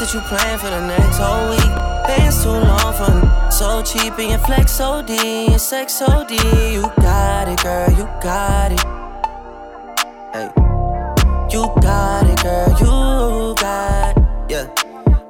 you plan for the next whole week? Bands too long for so cheap and your flex so D and sex so D. You got it, girl, you got it. Hey, you got it, girl, you got it. Yeah,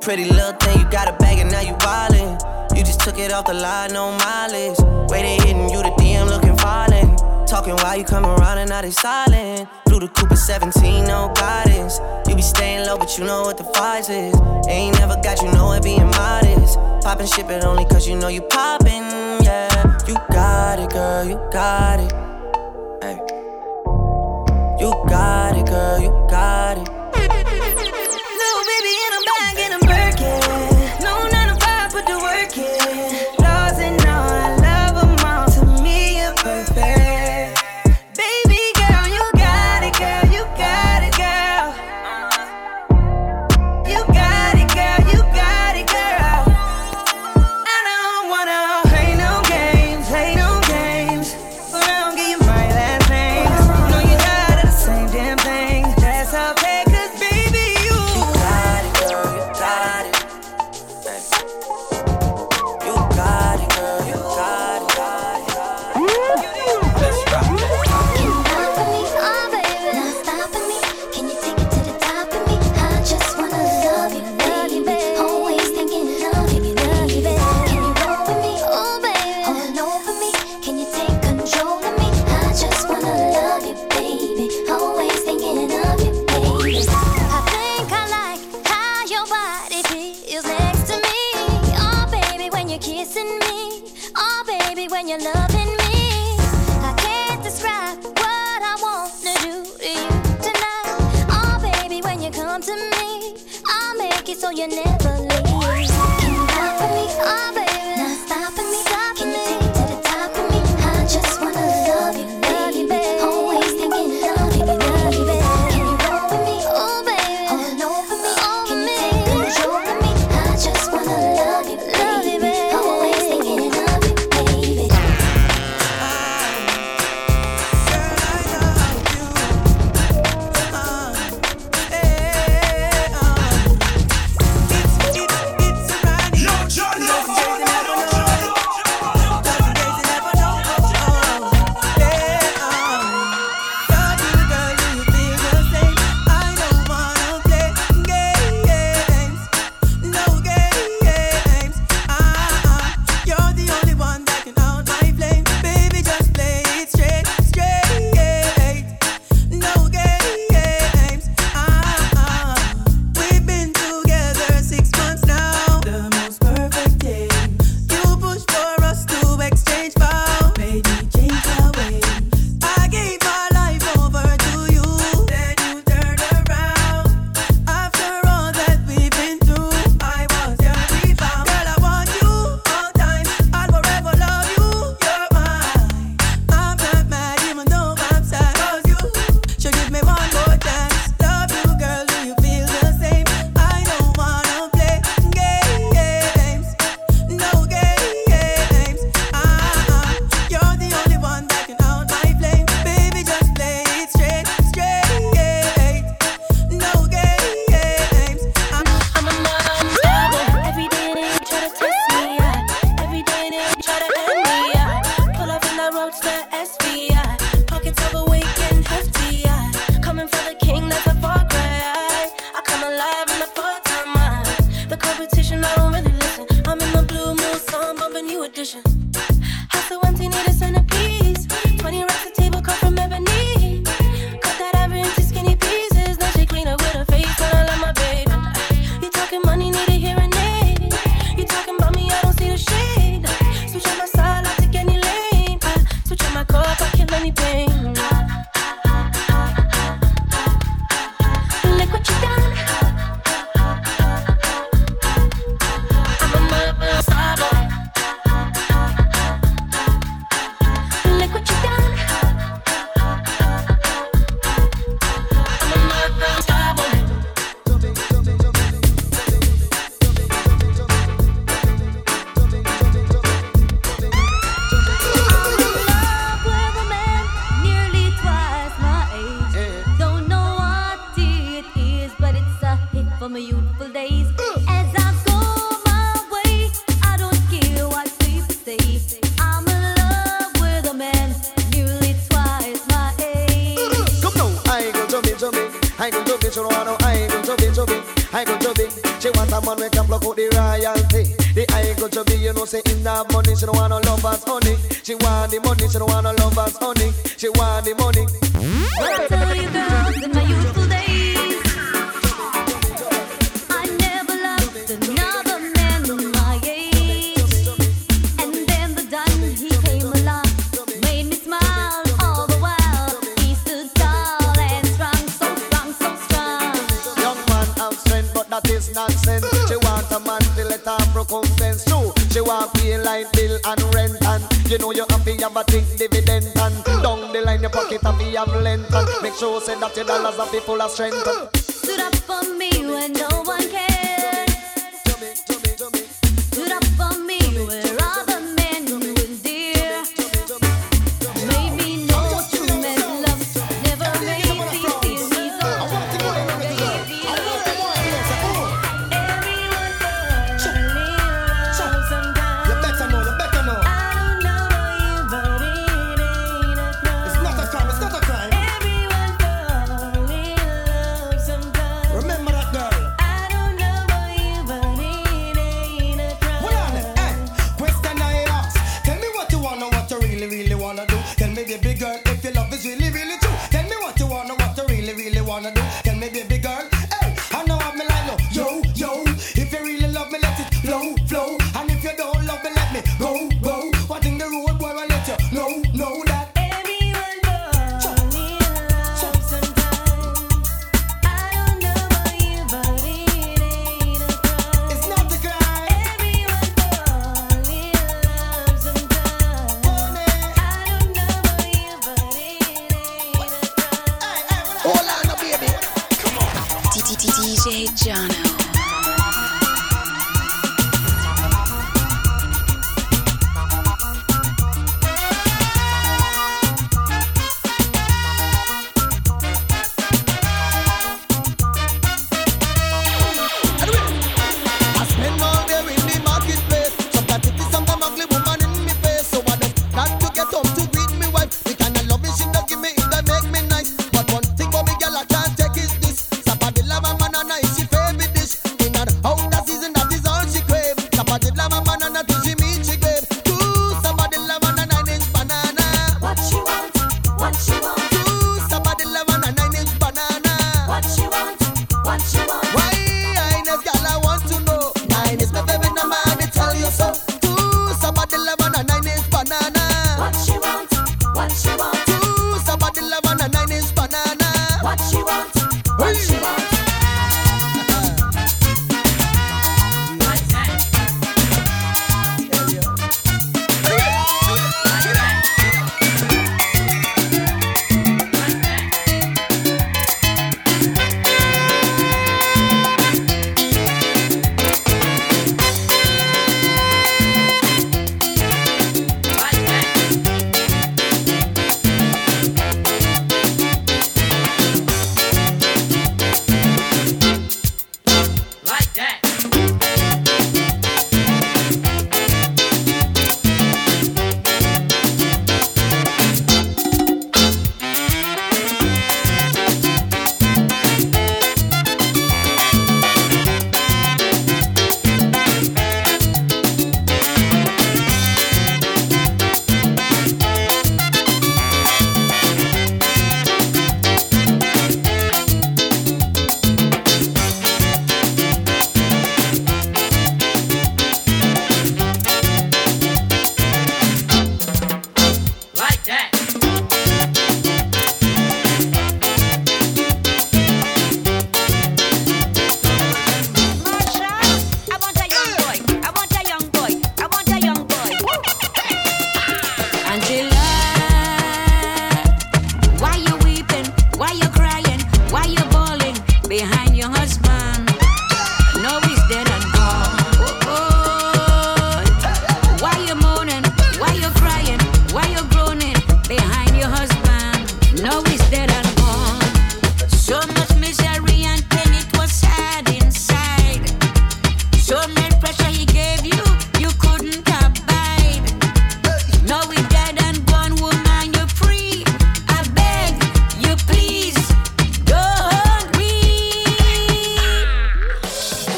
pretty little thing, you got a bag and now you wildin'. You just took it off the line, no mileage. Way hitting you, the DM looking violent. Talking while you come around and now they silent. Flew the Cooper 17, no guidance. You be staying low, but you know what the price is. Ain't never got you know it being modest. Poppin' ship it only cause you know you poppin', yeah. You got it, girl, you got it. Hey. You got it, girl, you got it. I go to be. She want a man we can block out the royalty. The I go to be, you know, say in that money. She don't want no lovers, honey. She want the money, she don't want no lovers, honey. She want the money. and rent and you know you have to have a big dividend and down the line your pocket have to have length and make sure say that your dollars are full of strength. Stood up for me. go, go.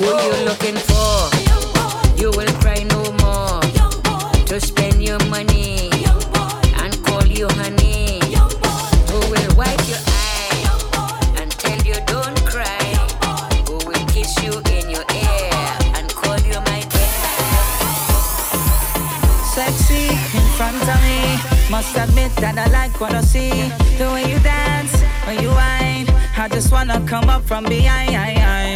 Who you looking for? You will cry no more. To spend your money and call you honey. Who will wipe your eyes and tell you don't cry? Who will kiss you in your ear and call you my girl? Sexy in front of me. Must admit that I like what I see. The way you dance, when you whine, I just wanna come up from behind.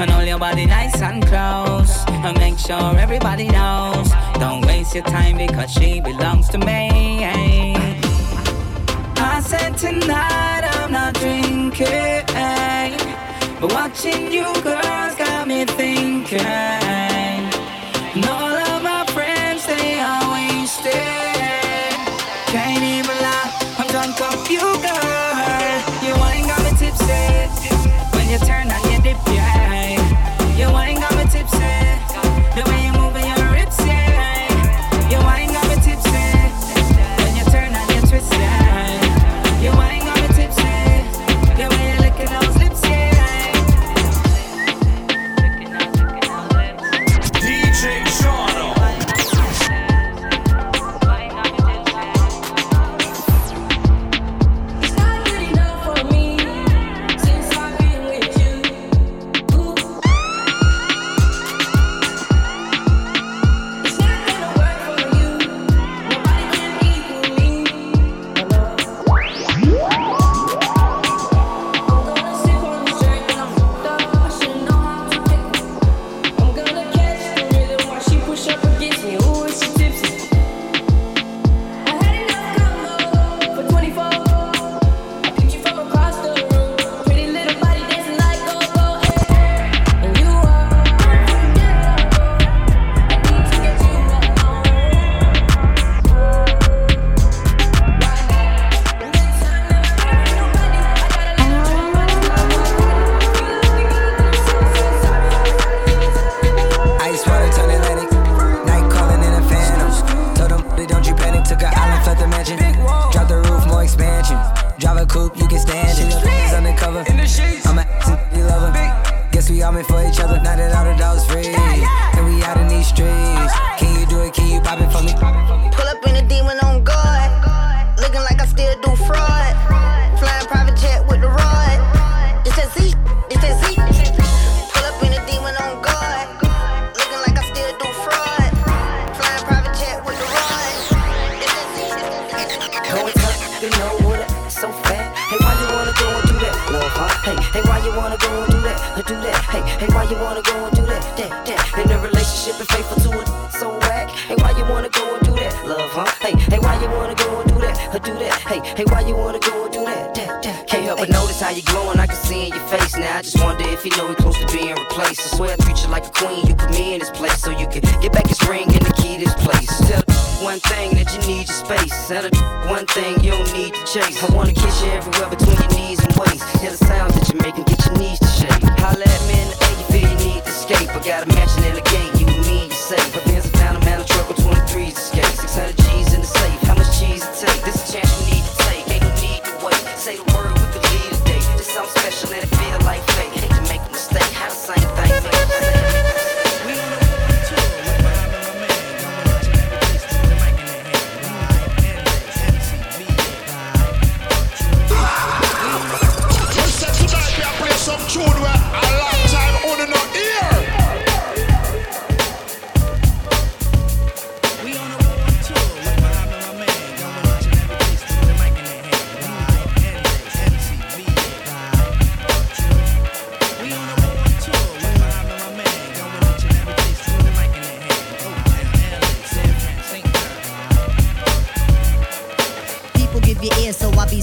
And hold your body nice and close. And make sure everybody knows. Don't waste your time because she belongs to me. I said tonight I'm not drinking. But watching you girls got me thinking. thing you don't need to chase. I wanna kiss you everywhere between your knees and waist. Hear the sounds that you're making, get your knees to shake. Holla at me in the air, you feel you need to escape. I got a mansion in the gate, you and me, you safe.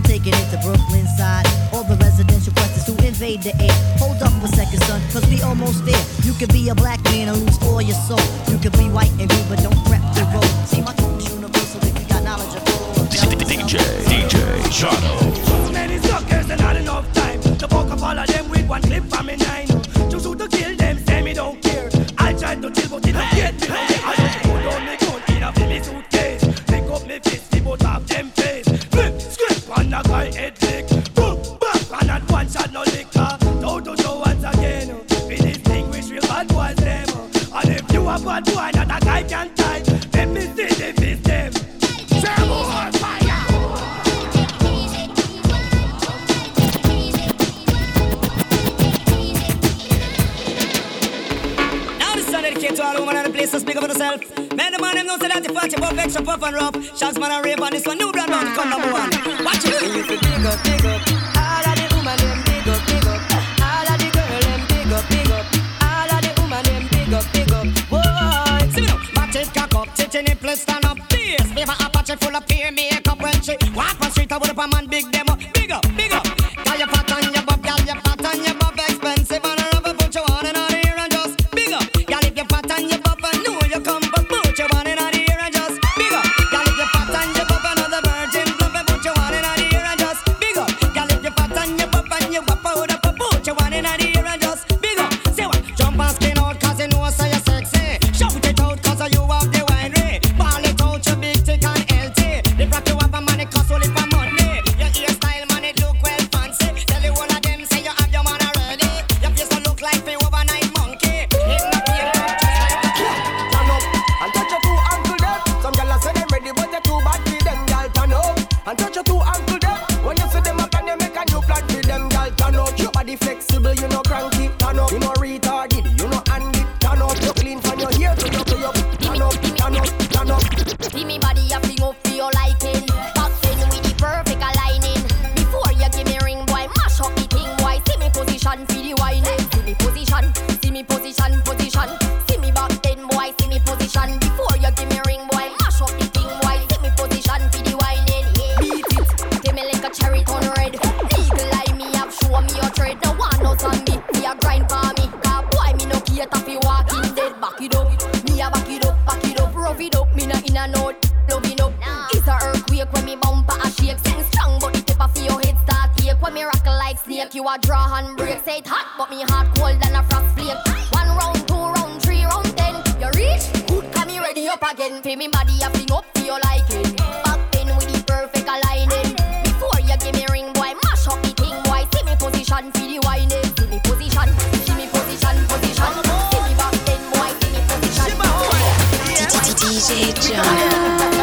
I'm taking it to Brooklyn side. All the residential requested to invade the air. Hold up a second, son, cause we almost there. You could be a black man and lose all your soul. You could be white and blue, but don't prep the road. See, my tone's universal if you got knowledge of all. DJ, DJ, Shano. Too many suckers and not enough time. to fuck up all of them with one clip from a nine. Choose who to kill you no cranky, turn up. You no retarded, you no handed, turn up. You clean from your hair to your to your turn up, turn up, turn up. See me body a up for your liking. Boxing with the perfect aligning. Before you give me ring, boy, mash up the thing, boy. See me position, feel the whining. See me position, see me position. you a draw and break. Say it hot, but me heart cold than a frost flake. One round, two round, three round, ten. You reach, good, come me ready up again. Feel me body a fling up for your liking. Back then, with the perfect aligning. Before you give me ring, boy, mash up the thing, boy. See me position Feel the whining. See me position, see me position, position. See me back then, boy, see me position. DJ John.